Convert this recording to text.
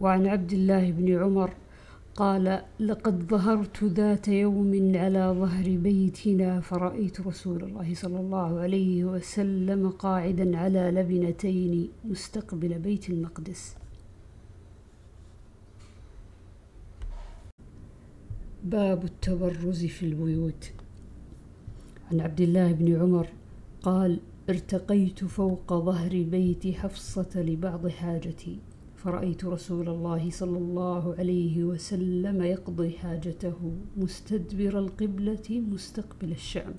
وعن عبد الله بن عمر قال لقد ظهرت ذات يوم على ظهر بيتنا فرأيت رسول الله صلى الله عليه وسلم قاعدا على لبنتين مستقبل بيت المقدس. باب التبرز في البيوت. عن عبد الله بن عمر قال ارتقيت فوق ظهر بيت حفصة لبعض حاجتي. فرأيت رسول الله صلى الله عليه وسلم يقضي حاجته مستدبر القبلة مستقبل الشام